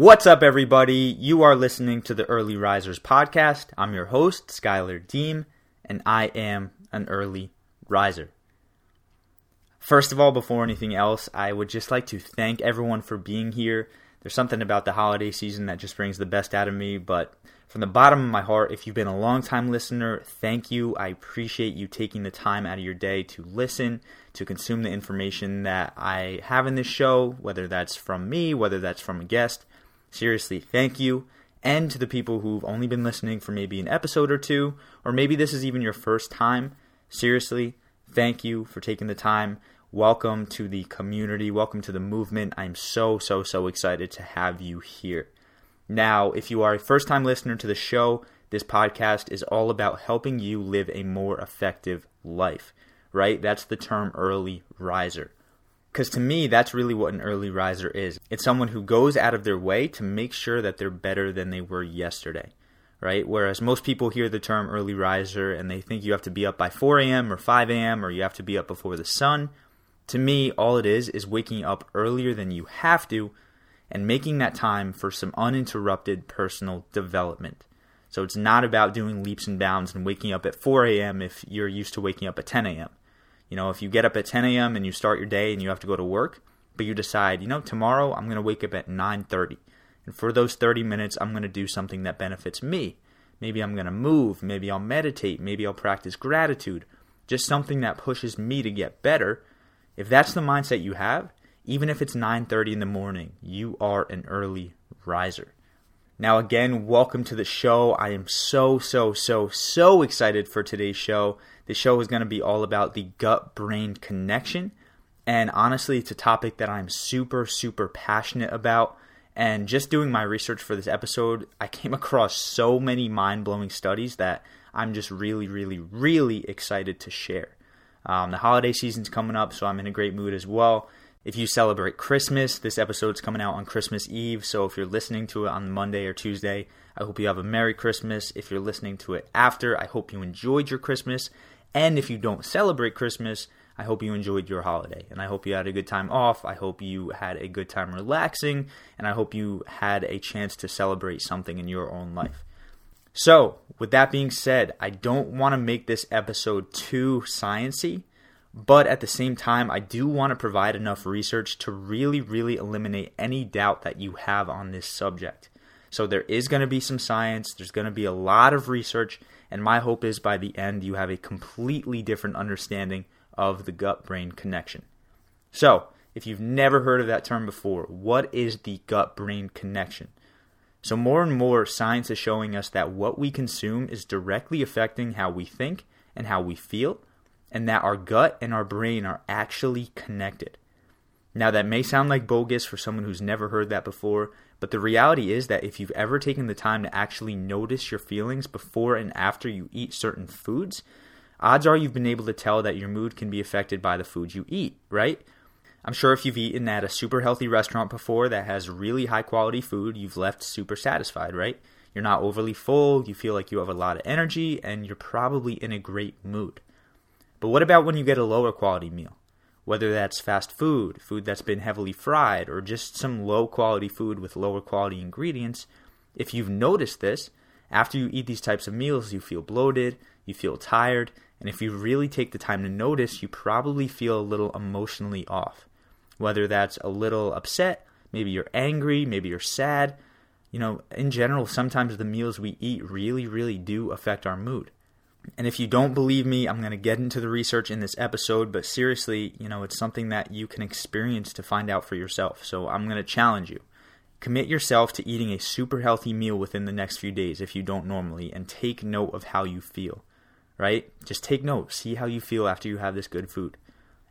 What's up, everybody? You are listening to the Early Risers podcast. I'm your host, Skylar Deem, and I am an early riser. First of all, before anything else, I would just like to thank everyone for being here. There's something about the holiday season that just brings the best out of me, but from the bottom of my heart, if you've been a long time listener, thank you. I appreciate you taking the time out of your day to listen, to consume the information that I have in this show, whether that's from me, whether that's from a guest. Seriously, thank you. And to the people who've only been listening for maybe an episode or two, or maybe this is even your first time, seriously, thank you for taking the time. Welcome to the community. Welcome to the movement. I'm so, so, so excited to have you here. Now, if you are a first time listener to the show, this podcast is all about helping you live a more effective life, right? That's the term early riser. Because to me, that's really what an early riser is. It's someone who goes out of their way to make sure that they're better than they were yesterday, right? Whereas most people hear the term early riser and they think you have to be up by 4 a.m. or 5 a.m. or you have to be up before the sun. To me, all it is is waking up earlier than you have to and making that time for some uninterrupted personal development. So it's not about doing leaps and bounds and waking up at 4 a.m. if you're used to waking up at 10 a.m. You know, if you get up at 10 a.m. and you start your day and you have to go to work, but you decide, you know, tomorrow I'm going to wake up at 9:30. And for those 30 minutes, I'm going to do something that benefits me. Maybe I'm going to move, maybe I'll meditate, maybe I'll practice gratitude, just something that pushes me to get better if that's the mindset you have, even if it's 9:30 in the morning, you are an early riser. Now again, welcome to the show. I am so so so so excited for today's show. The show is going to be all about the gut brain connection. And honestly, it's a topic that I'm super super passionate about. And just doing my research for this episode, I came across so many mind-blowing studies that I'm just really really really excited to share. Um, the holiday season's coming up, so I'm in a great mood as well. If you celebrate Christmas, this episode's coming out on Christmas Eve, so if you're listening to it on Monday or Tuesday, I hope you have a Merry Christmas. If you're listening to it after, I hope you enjoyed your Christmas. And if you don't celebrate Christmas, I hope you enjoyed your holiday. And I hope you had a good time off. I hope you had a good time relaxing. And I hope you had a chance to celebrate something in your own life. So, with that being said, I don't want to make this episode too sciency, but at the same time, I do want to provide enough research to really, really eliminate any doubt that you have on this subject. So, there is going to be some science, there's going to be a lot of research, and my hope is by the end you have a completely different understanding of the gut brain connection. So, if you've never heard of that term before, what is the gut brain connection? So, more and more, science is showing us that what we consume is directly affecting how we think and how we feel, and that our gut and our brain are actually connected. Now, that may sound like bogus for someone who's never heard that before, but the reality is that if you've ever taken the time to actually notice your feelings before and after you eat certain foods, odds are you've been able to tell that your mood can be affected by the food you eat, right? I'm sure if you've eaten at a super healthy restaurant before that has really high quality food, you've left super satisfied, right? You're not overly full, you feel like you have a lot of energy, and you're probably in a great mood. But what about when you get a lower quality meal? Whether that's fast food, food that's been heavily fried, or just some low quality food with lower quality ingredients, if you've noticed this, after you eat these types of meals, you feel bloated, you feel tired, and if you really take the time to notice, you probably feel a little emotionally off whether that's a little upset, maybe you're angry, maybe you're sad. You know, in general, sometimes the meals we eat really, really do affect our mood. And if you don't believe me, I'm going to get into the research in this episode, but seriously, you know, it's something that you can experience to find out for yourself. So I'm going to challenge you. Commit yourself to eating a super healthy meal within the next few days if you don't normally, and take note of how you feel, right? Just take note. See how you feel after you have this good food.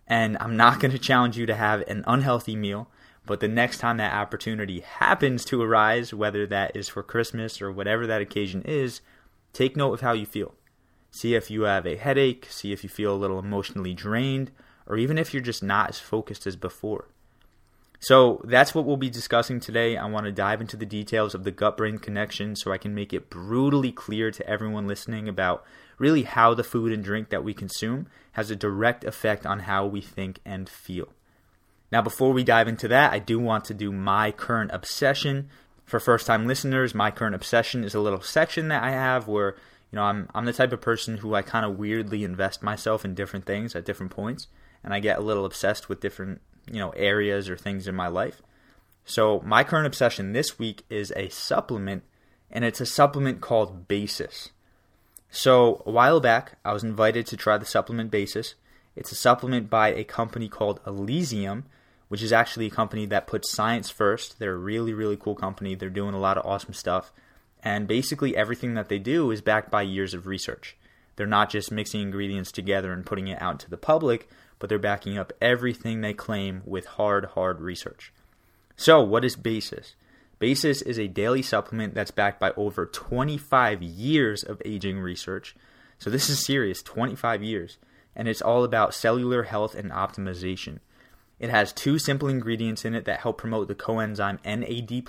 And I'm not going to challenge you to have an unhealthy meal, but the next time that opportunity happens to arise, whether that is for Christmas or whatever that occasion is, take note of how you feel. See if you have a headache, see if you feel a little emotionally drained, or even if you're just not as focused as before. So that's what we'll be discussing today. I want to dive into the details of the gut brain connection so I can make it brutally clear to everyone listening about really how the food and drink that we consume has a direct effect on how we think and feel. Now, before we dive into that, I do want to do my current obsession. For first time listeners, my current obsession is a little section that I have where, you know, I'm I'm the type of person who I kind of weirdly invest myself in different things at different points and I get a little obsessed with different, you know, areas or things in my life. So, my current obsession this week is a supplement and it's a supplement called Basis. So, a while back, I was invited to try the supplement Basis. It's a supplement by a company called Elysium, which is actually a company that puts science first. They're a really, really cool company. They're doing a lot of awesome stuff. And basically, everything that they do is backed by years of research. They're not just mixing ingredients together and putting it out to the public, but they're backing up everything they claim with hard, hard research. So, what is Basis? Basis is a daily supplement that's backed by over 25 years of aging research. So this is serious, 25 years. And it's all about cellular health and optimization. It has two simple ingredients in it that help promote the coenzyme NAD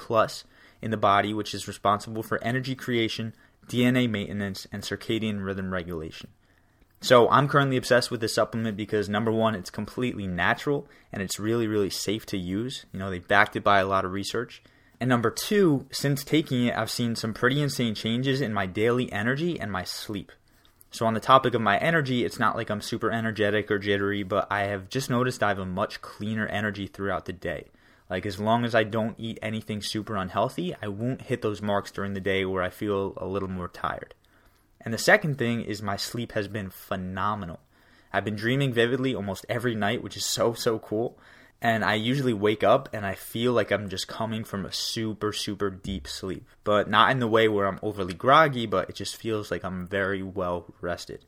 in the body, which is responsible for energy creation, DNA maintenance, and circadian rhythm regulation. So I'm currently obsessed with this supplement because number one, it's completely natural and it's really, really safe to use. You know, they backed it by a lot of research. And number two, since taking it, I've seen some pretty insane changes in my daily energy and my sleep. So, on the topic of my energy, it's not like I'm super energetic or jittery, but I have just noticed I have a much cleaner energy throughout the day. Like, as long as I don't eat anything super unhealthy, I won't hit those marks during the day where I feel a little more tired. And the second thing is my sleep has been phenomenal. I've been dreaming vividly almost every night, which is so, so cool and I usually wake up and I feel like I'm just coming from a super, super deep sleep. But not in the way where I'm overly groggy, but it just feels like I'm very well rested.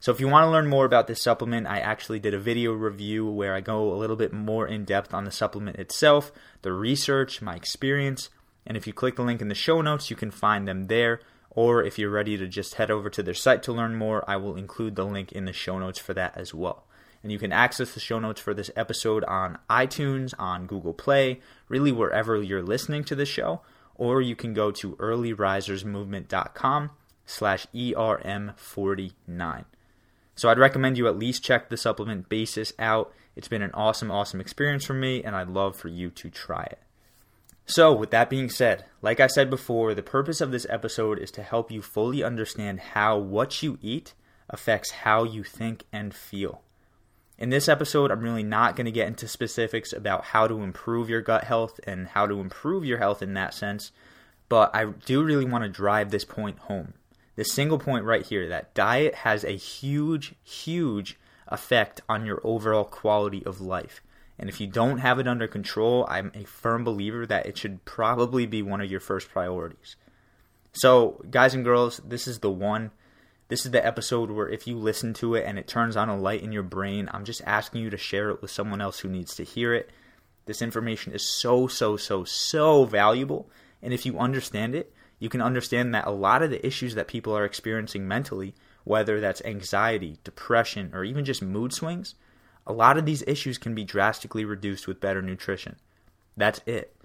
So, if you want to learn more about this supplement, I actually did a video review where I go a little bit more in depth on the supplement itself, the research, my experience. And if you click the link in the show notes, you can find them there. Or if you're ready to just head over to their site to learn more, I will include the link in the show notes for that as well. And you can access the show notes for this episode on iTunes, on Google Play, really wherever you're listening to the show. Or you can go to earlyrisersmovement.com slash ERM49. So I'd recommend you at least check the supplement basis out. It's been an awesome, awesome experience for me, and I'd love for you to try it. So, with that being said, like I said before, the purpose of this episode is to help you fully understand how what you eat affects how you think and feel. In this episode, I'm really not going to get into specifics about how to improve your gut health and how to improve your health in that sense, but I do really want to drive this point home. This single point right here that diet has a huge, huge effect on your overall quality of life. And if you don't have it under control, I'm a firm believer that it should probably be one of your first priorities. So, guys and girls, this is the one this is the episode where if you listen to it and it turns on a light in your brain, I'm just asking you to share it with someone else who needs to hear it. This information is so, so, so, so valuable. And if you understand it, you can understand that a lot of the issues that people are experiencing mentally, whether that's anxiety, depression, or even just mood swings, a lot of these issues can be drastically reduced with better nutrition. That's it.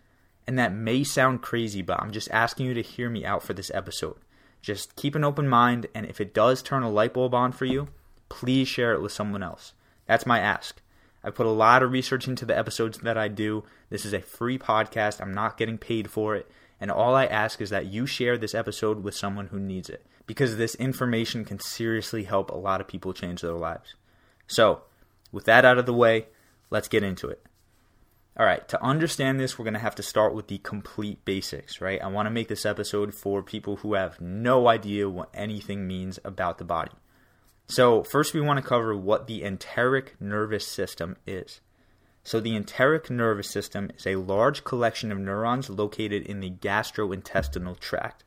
And that may sound crazy, but I'm just asking you to hear me out for this episode. Just keep an open mind, and if it does turn a light bulb on for you, please share it with someone else. That's my ask. I put a lot of research into the episodes that I do. This is a free podcast. I'm not getting paid for it. And all I ask is that you share this episode with someone who needs it because this information can seriously help a lot of people change their lives. So, with that out of the way, let's get into it. All right, to understand this, we're going to have to start with the complete basics, right? I want to make this episode for people who have no idea what anything means about the body. So, first, we want to cover what the enteric nervous system is. So, the enteric nervous system is a large collection of neurons located in the gastrointestinal tract.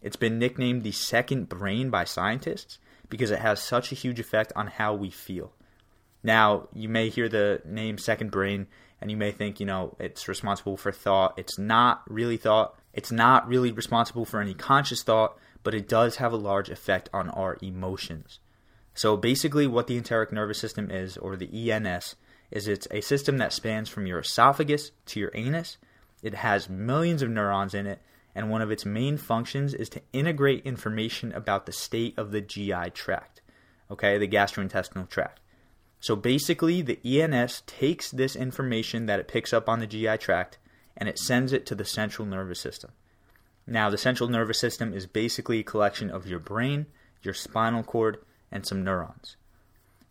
It's been nicknamed the second brain by scientists because it has such a huge effect on how we feel. Now, you may hear the name second brain and you may think, you know, it's responsible for thought. It's not really thought. It's not really responsible for any conscious thought, but it does have a large effect on our emotions. So basically, what the enteric nervous system is, or the ENS, is it's a system that spans from your esophagus to your anus. It has millions of neurons in it, and one of its main functions is to integrate information about the state of the GI tract, okay, the gastrointestinal tract. So basically, the ENS takes this information that it picks up on the GI tract and it sends it to the central nervous system. Now, the central nervous system is basically a collection of your brain, your spinal cord, and some neurons.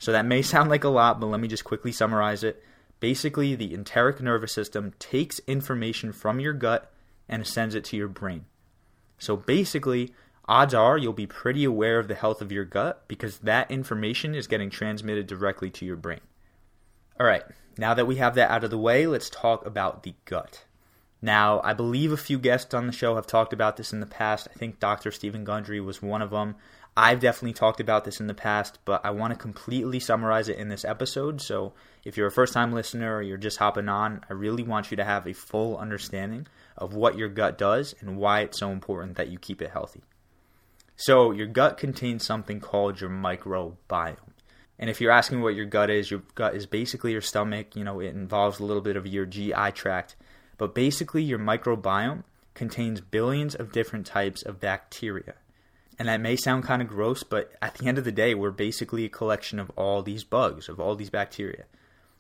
So that may sound like a lot, but let me just quickly summarize it. Basically, the enteric nervous system takes information from your gut and sends it to your brain. So basically, odds are you'll be pretty aware of the health of your gut because that information is getting transmitted directly to your brain. All right, now that we have that out of the way, let's talk about the gut. Now, I believe a few guests on the show have talked about this in the past. I think Dr. Stephen Gundry was one of them. I've definitely talked about this in the past, but I want to completely summarize it in this episode. So, if you're a first time listener or you're just hopping on, I really want you to have a full understanding of what your gut does and why it's so important that you keep it healthy. So, your gut contains something called your microbiome. And if you're asking what your gut is, your gut is basically your stomach. You know, it involves a little bit of your GI tract but basically, your microbiome contains billions of different types of bacteria. And that may sound kind of gross, but at the end of the day, we're basically a collection of all these bugs, of all these bacteria.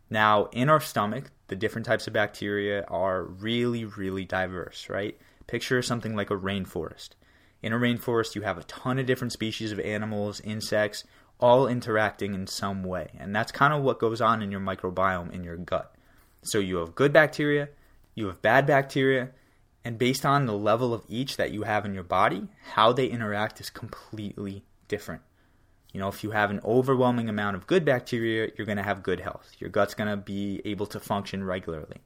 Now, in our stomach, the different types of bacteria are really, really diverse, right? Picture something like a rainforest. In a rainforest, you have a ton of different species of animals, insects, all interacting in some way. And that's kind of what goes on in your microbiome in your gut. So you have good bacteria, you have bad bacteria, and based on the level of each that you have in your body, how they interact is completely different. You know, if you have an overwhelming amount of good bacteria, you're going to have good health. Your gut's going to be able to function regularly.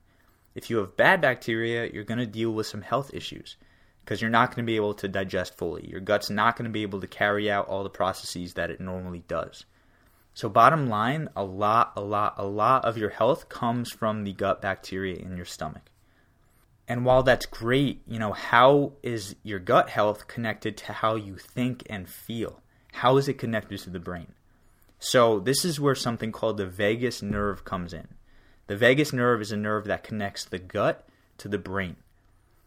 If you have bad bacteria, you're going to deal with some health issues because you're not going to be able to digest fully. Your gut's not going to be able to carry out all the processes that it normally does. So, bottom line, a lot, a lot, a lot of your health comes from the gut bacteria in your stomach. And while that's great, you know, how is your gut health connected to how you think and feel? How is it connected to the brain? So, this is where something called the vagus nerve comes in. The vagus nerve is a nerve that connects the gut to the brain.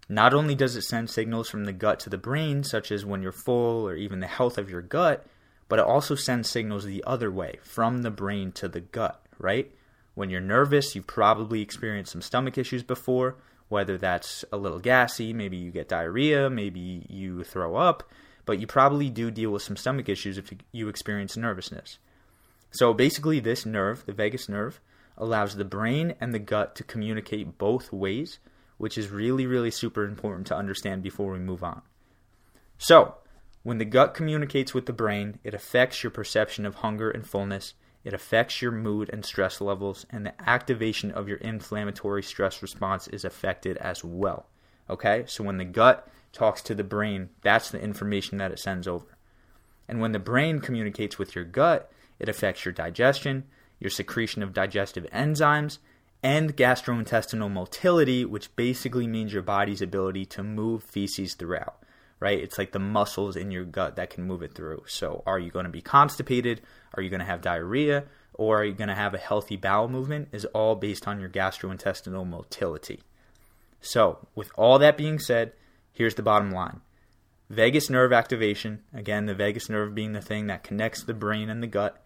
Not only does it send signals from the gut to the brain, such as when you're full or even the health of your gut, but it also sends signals the other way, from the brain to the gut, right? When you're nervous, you've probably experienced some stomach issues before whether that's a little gassy, maybe you get diarrhea, maybe you throw up, but you probably do deal with some stomach issues if you experience nervousness. So basically, this nerve, the vagus nerve, allows the brain and the gut to communicate both ways, which is really, really super important to understand before we move on. So, when the gut communicates with the brain, it affects your perception of hunger and fullness, it affects your mood and stress levels, and the activation of your inflammatory stress response is affected as well. Okay? So when the gut talks to the brain, that's the information that it sends over. And when the brain communicates with your gut, it affects your digestion, your secretion of digestive enzymes, and gastrointestinal motility, which basically means your body's ability to move feces throughout right? It's like the muscles in your gut that can move it through. So, are you going to be constipated? Are you going to have diarrhea? Or are you going to have a healthy bowel movement? Is all based on your gastrointestinal motility. So, with all that being said, here's the bottom line vagus nerve activation, again, the vagus nerve being the thing that connects the brain and the gut,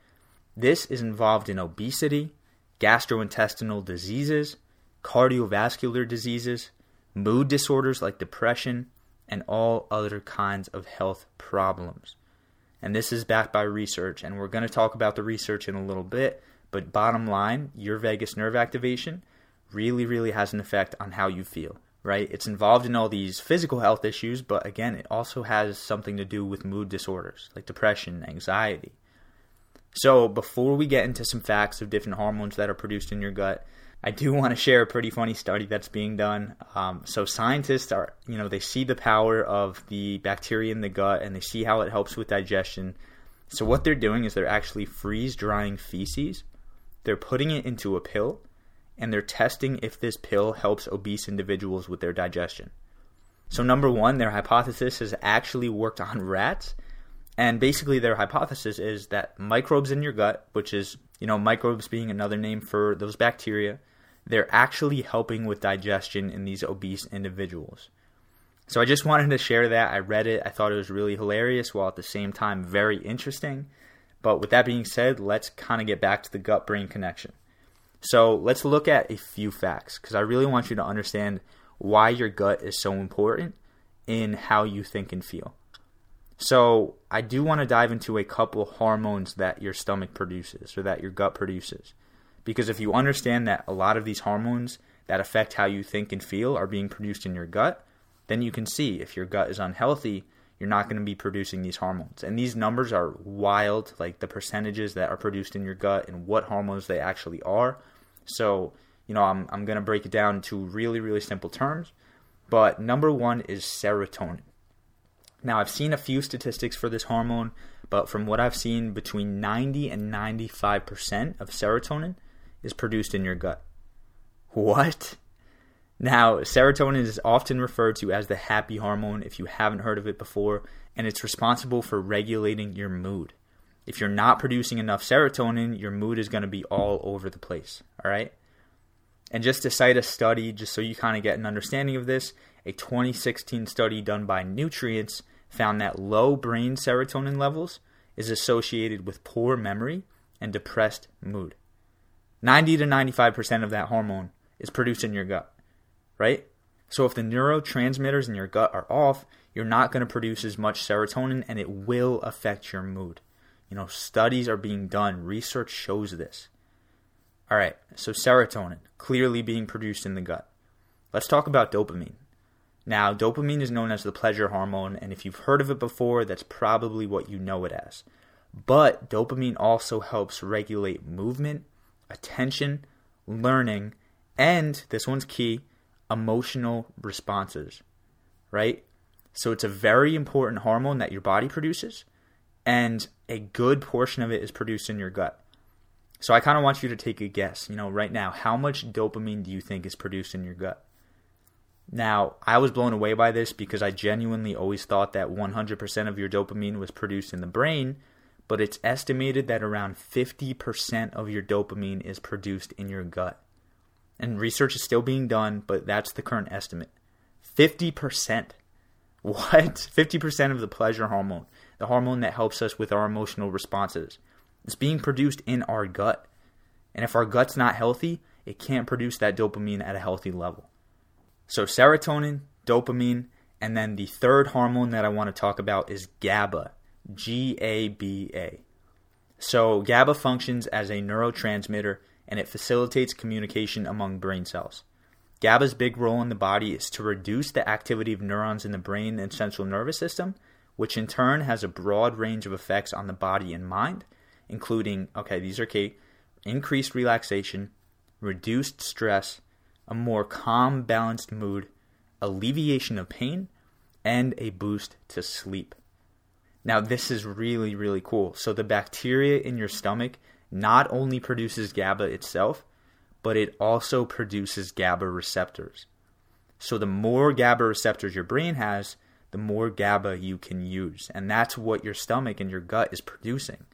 this is involved in obesity, gastrointestinal diseases, cardiovascular diseases, mood disorders like depression, and all other kinds of health problems. And this is backed by research, and we're going to talk about the research in a little bit. But bottom line, your vagus nerve activation really, really has an effect on how you feel, right? It's involved in all these physical health issues, but again, it also has something to do with mood disorders like depression, anxiety. So, before we get into some facts of different hormones that are produced in your gut, I do want to share a pretty funny study that's being done. Um, so scientists are, you know, they see the power of the bacteria in the gut and they see how it helps with digestion. So what they're doing is they're actually freeze drying feces. They're putting it into a pill and they're testing if this pill helps obese individuals with their digestion. So number 1, their hypothesis has actually worked on rats. And basically their hypothesis is that microbes in your gut, which is, you know, microbes being another name for those bacteria, they're actually helping with digestion in these obese individuals. So I just wanted to share that. I read it. I thought it was really hilarious while at the same time very interesting. But with that being said, let's kind of get back to the gut brain connection. So let's look at a few facts because I really want you to understand why your gut is so important in how you think and feel. So, I do want to dive into a couple hormones that your stomach produces or that your gut produces. Because if you understand that a lot of these hormones that affect how you think and feel are being produced in your gut, then you can see if your gut is unhealthy, you're not going to be producing these hormones. And these numbers are wild, like the percentages that are produced in your gut and what hormones they actually are. So, you know, I'm, I'm going to break it down to really, really simple terms. But number one is serotonin. Now, I've seen a few statistics for this hormone, but from what I've seen, between 90 and 95% of serotonin is produced in your gut. What? Now, serotonin is often referred to as the happy hormone if you haven't heard of it before, and it's responsible for regulating your mood. If you're not producing enough serotonin, your mood is going to be all over the place, all right? And just to cite a study, just so you kind of get an understanding of this, a 2016 study done by Nutrients found that low brain serotonin levels is associated with poor memory and depressed mood. 90 to 95% of that hormone is produced in your gut, right? So if the neurotransmitters in your gut are off, you're not going to produce as much serotonin and it will affect your mood. You know, studies are being done, research shows this. All right, so serotonin clearly being produced in the gut. Let's talk about dopamine. Now, dopamine is known as the pleasure hormone, and if you've heard of it before, that's probably what you know it as. But dopamine also helps regulate movement, attention, learning, and this one's key emotional responses, right? So it's a very important hormone that your body produces, and a good portion of it is produced in your gut. So I kind of want you to take a guess, you know, right now, how much dopamine do you think is produced in your gut? Now, I was blown away by this because I genuinely always thought that 100% of your dopamine was produced in the brain, but it's estimated that around 50% of your dopamine is produced in your gut. And research is still being done, but that's the current estimate. 50%. What? 50% of the pleasure hormone, the hormone that helps us with our emotional responses, is being produced in our gut. And if our gut's not healthy, it can't produce that dopamine at a healthy level. So, serotonin, dopamine, and then the third hormone that I want to talk about is GABA. G A B A. So, GABA functions as a neurotransmitter and it facilitates communication among brain cells. GABA's big role in the body is to reduce the activity of neurons in the brain and central nervous system, which in turn has a broad range of effects on the body and mind, including, okay, these are key increased relaxation, reduced stress, a more calm, balanced mood, alleviation of pain, and a boost to sleep. Now, this is really, really cool. So, the bacteria in your stomach not only produces GABA itself, but it also produces GABA receptors. So, the more GABA receptors your brain has, the more GABA you can use. And that's what your stomach and your gut is producing.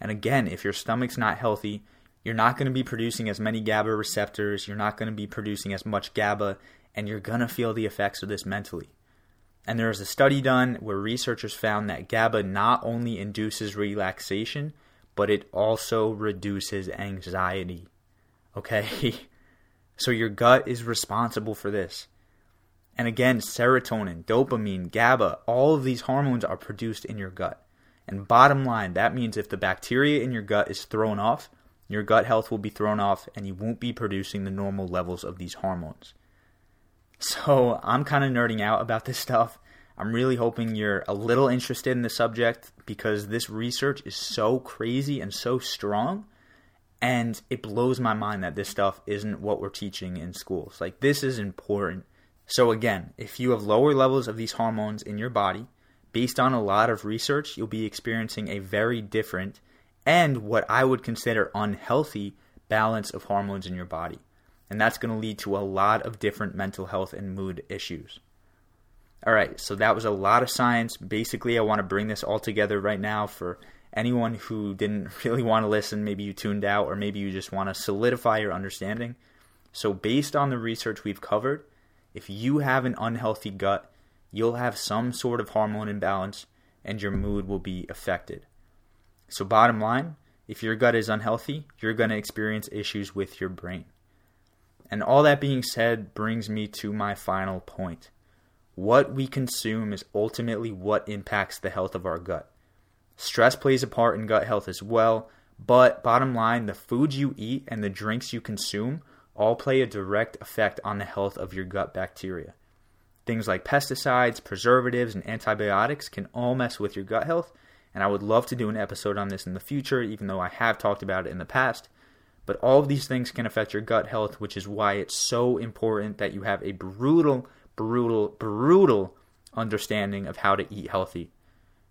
And again, if your stomach's not healthy, you're not going to be producing as many GABA receptors, you're not going to be producing as much GABA, and you're going to feel the effects of this mentally. And there was a study done where researchers found that GABA not only induces relaxation, but it also reduces anxiety. Okay? So your gut is responsible for this. And again, serotonin, dopamine, GABA, all of these hormones are produced in your gut. And bottom line, that means if the bacteria in your gut is thrown off, your gut health will be thrown off and you won't be producing the normal levels of these hormones. So I'm kind of nerding out about this stuff. I'm really hoping you're a little interested in the subject because this research is so crazy and so strong. And it blows my mind that this stuff isn't what we're teaching in schools. Like, this is important. So, again, if you have lower levels of these hormones in your body, based on a lot of research, you'll be experiencing a very different and what I would consider unhealthy balance of hormones in your body. And that's going to lead to a lot of different mental health and mood issues. All right, so that was a lot of science. Basically, I want to bring this all together right now for anyone who didn't really want to listen. Maybe you tuned out, or maybe you just want to solidify your understanding. So, based on the research we've covered, if you have an unhealthy gut, you'll have some sort of hormone imbalance and your mood will be affected. So, bottom line, if your gut is unhealthy, you're going to experience issues with your brain. And all that being said brings me to my final point. What we consume is ultimately what impacts the health of our gut. Stress plays a part in gut health as well, but bottom line, the foods you eat and the drinks you consume all play a direct effect on the health of your gut bacteria. Things like pesticides, preservatives, and antibiotics can all mess with your gut health, and I would love to do an episode on this in the future, even though I have talked about it in the past. But all of these things can affect your gut health, which is why it's so important that you have a brutal, brutal, brutal understanding of how to eat healthy,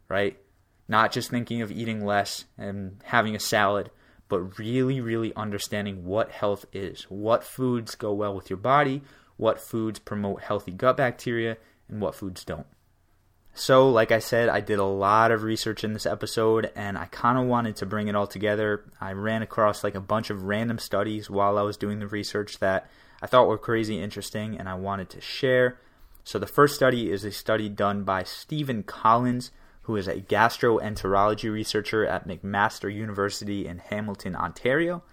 right? Not just thinking of eating less and having a salad, but really, really understanding what health is, what foods go well with your body, what foods promote healthy gut bacteria, and what foods don't. So, like I said, I did a lot of research in this episode and I kind of wanted to bring it all together. I ran across like a bunch of random studies while I was doing the research that I thought were crazy interesting and I wanted to share. So, the first study is a study done by Stephen Collins, who is a gastroenterology researcher at McMaster University in Hamilton, Ontario.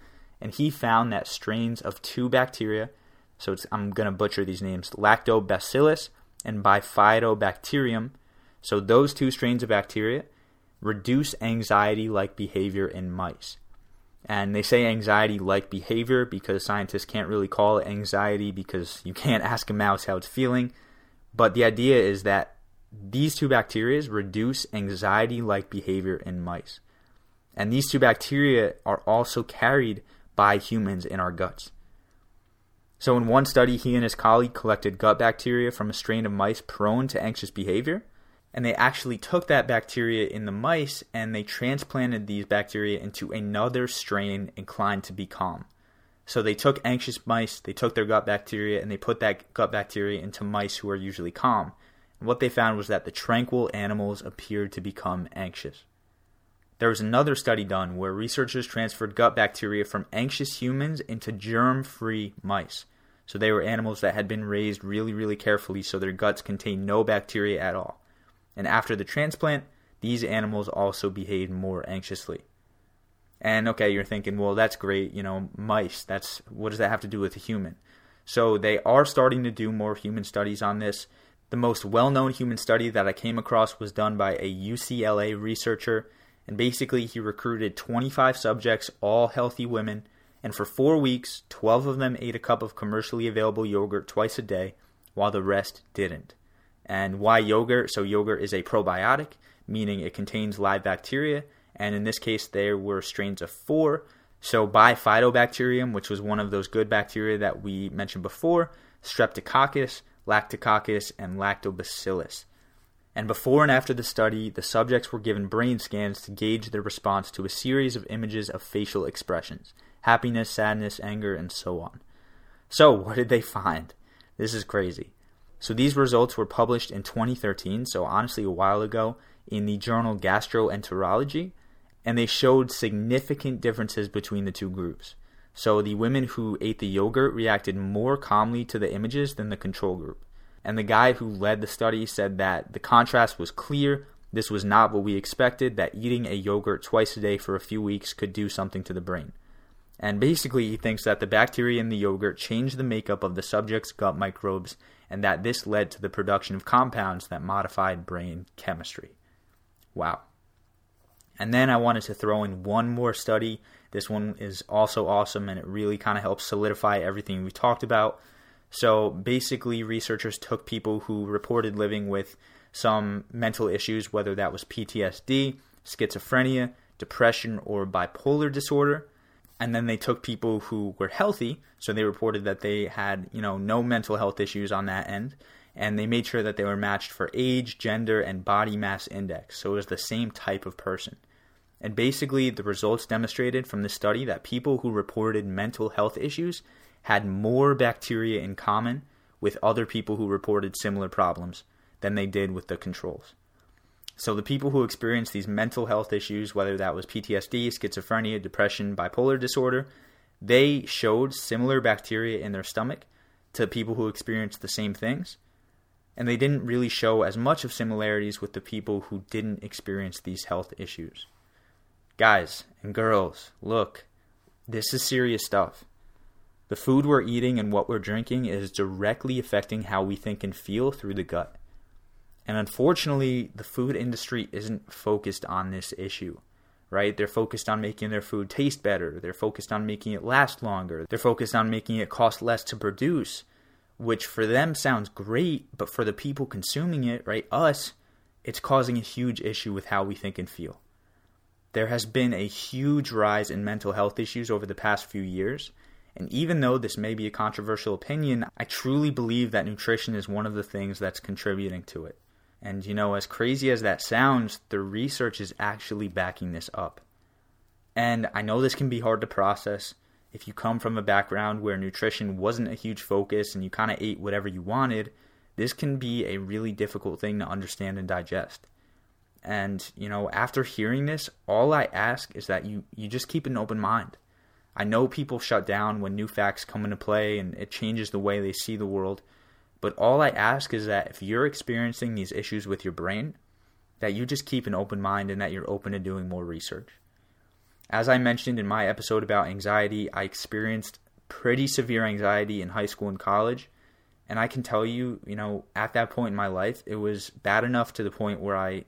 And he found that strains of two bacteria, so I'm going to butcher these names Lactobacillus and Bifidobacterium so those two strains of bacteria reduce anxiety-like behavior in mice. And they say anxiety-like behavior because scientists can't really call it anxiety because you can't ask a mouse how it's feeling. But the idea is that these two bacteria reduce anxiety-like behavior in mice. And these two bacteria are also carried by humans in our guts. So in one study, he and his colleague collected gut bacteria from a strain of mice prone to anxious behavior and they actually took that bacteria in the mice and they transplanted these bacteria into another strain inclined to be calm. So they took anxious mice, they took their gut bacteria, and they put that gut bacteria into mice who are usually calm. And what they found was that the tranquil animals appeared to become anxious. There was another study done where researchers transferred gut bacteria from anxious humans into germ free mice. So they were animals that had been raised really, really carefully so their guts contained no bacteria at all and after the transplant, these animals also behaved more anxiously. And okay, you're thinking, well, that's great, you know, mice, that's what does that have to do with a human? So they are starting to do more human studies on this. The most well-known human study that I came across was done by a UCLA researcher, and basically he recruited 25 subjects, all healthy women, and for 4 weeks, 12 of them ate a cup of commercially available yogurt twice a day, while the rest didn't. And why yogurt? So, yogurt is a probiotic, meaning it contains live bacteria. And in this case, there were strains of four. So, Bifidobacterium, which was one of those good bacteria that we mentioned before, Streptococcus, Lactococcus, and Lactobacillus. And before and after the study, the subjects were given brain scans to gauge their response to a series of images of facial expressions happiness, sadness, anger, and so on. So, what did they find? This is crazy. So these results were published in 2013, so honestly a while ago, in the journal Gastroenterology, and they showed significant differences between the two groups. So the women who ate the yogurt reacted more calmly to the images than the control group. And the guy who led the study said that the contrast was clear. This was not what we expected, that eating a yogurt twice a day for a few weeks could do something to the brain. And basically, he thinks that the bacteria in the yogurt changed the makeup of the subject's gut microbes and that this led to the production of compounds that modified brain chemistry. Wow. And then I wanted to throw in one more study. This one is also awesome and it really kind of helps solidify everything we talked about. So basically, researchers took people who reported living with some mental issues, whether that was PTSD, schizophrenia, depression, or bipolar disorder, and then they took people who were healthy, so they reported that they had, you know, no mental health issues on that end, and they made sure that they were matched for age, gender, and body mass index, so it was the same type of person. And basically, the results demonstrated from the study that people who reported mental health issues had more bacteria in common with other people who reported similar problems than they did with the controls. So the people who experienced these mental health issues, whether that was PTSD, schizophrenia, depression, bipolar disorder, they showed similar bacteria in their stomach to people who experienced the same things. And they didn't really show as much of similarities with the people who didn't experience these health issues. Guys and girls, look, this is serious stuff. The food we're eating and what we're drinking is directly affecting how we think and feel through the gut. And unfortunately, the food industry isn't focused on this issue, right? They're focused on making their food taste better. They're focused on making it last longer. They're focused on making it cost less to produce, which for them sounds great, but for the people consuming it, right, us, it's causing a huge issue with how we think and feel. There has been a huge rise in mental health issues over the past few years. And even though this may be a controversial opinion, I truly believe that nutrition is one of the things that's contributing to it. And you know, as crazy as that sounds, the research is actually backing this up. And I know this can be hard to process. If you come from a background where nutrition wasn't a huge focus and you kind of ate whatever you wanted, this can be a really difficult thing to understand and digest. And, you know, after hearing this, all I ask is that you, you just keep an open mind. I know people shut down when new facts come into play and it changes the way they see the world. But all I ask is that if you're experiencing these issues with your brain, that you just keep an open mind and that you're open to doing more research. As I mentioned in my episode about anxiety, I experienced pretty severe anxiety in high school and college. And I can tell you, you know, at that point in my life, it was bad enough to the point where I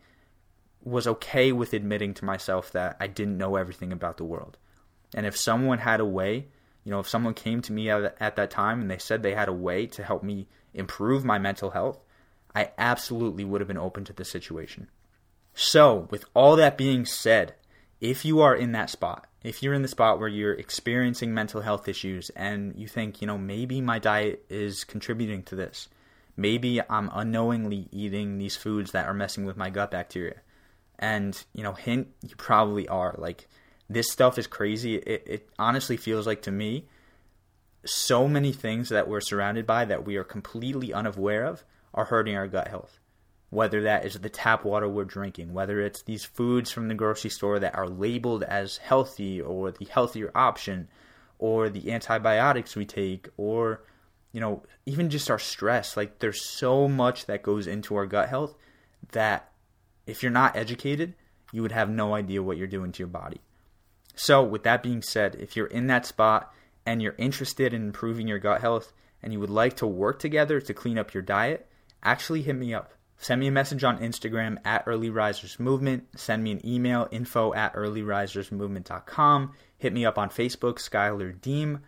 was okay with admitting to myself that I didn't know everything about the world. And if someone had a way, you know, if someone came to me at, at that time and they said they had a way to help me improve my mental health, I absolutely would have been open to the situation. So, with all that being said, if you are in that spot, if you're in the spot where you're experiencing mental health issues and you think, you know, maybe my diet is contributing to this, maybe I'm unknowingly eating these foods that are messing with my gut bacteria. And, you know, hint, you probably are. Like, this stuff is crazy. It, it honestly feels like to me so many things that we're surrounded by that we are completely unaware of are hurting our gut health. Whether that is the tap water we're drinking, whether it's these foods from the grocery store that are labeled as healthy or the healthier option, or the antibiotics we take, or you know, even just our stress. Like there's so much that goes into our gut health that if you're not educated, you would have no idea what you're doing to your body. So, with that being said, if you're in that spot and you're interested in improving your gut health and you would like to work together to clean up your diet, actually hit me up. Send me a message on Instagram at Early Risers Movement. Send me an email, info at earlyrisersmovement.com. Hit me up on Facebook, Skylar Deem.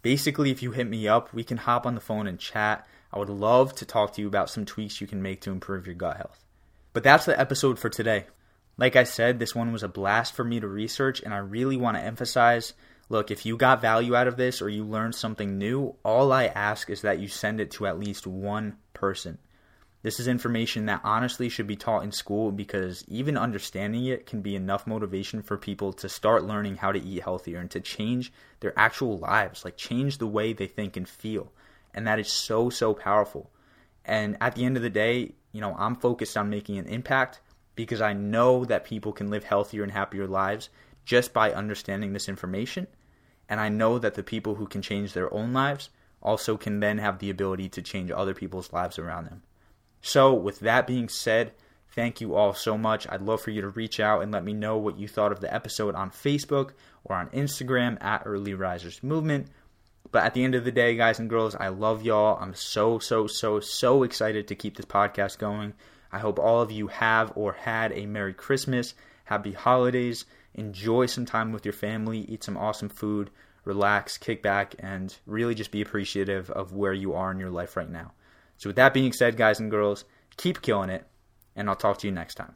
Basically, if you hit me up, we can hop on the phone and chat. I would love to talk to you about some tweaks you can make to improve your gut health. But that's the episode for today. Like I said, this one was a blast for me to research, and I really want to emphasize look, if you got value out of this or you learned something new, all I ask is that you send it to at least one person. This is information that honestly should be taught in school because even understanding it can be enough motivation for people to start learning how to eat healthier and to change their actual lives, like change the way they think and feel. And that is so, so powerful. And at the end of the day, you know, I'm focused on making an impact because I know that people can live healthier and happier lives just by understanding this information and I know that the people who can change their own lives also can then have the ability to change other people's lives around them. So, with that being said, thank you all so much. I'd love for you to reach out and let me know what you thought of the episode on Facebook or on Instagram at Early Risers Movement. But at the end of the day, guys and girls, I love y'all. I'm so, so, so, so excited to keep this podcast going. I hope all of you have or had a Merry Christmas, Happy Holidays, enjoy some time with your family, eat some awesome food, relax, kick back, and really just be appreciative of where you are in your life right now. So, with that being said, guys and girls, keep killing it, and I'll talk to you next time.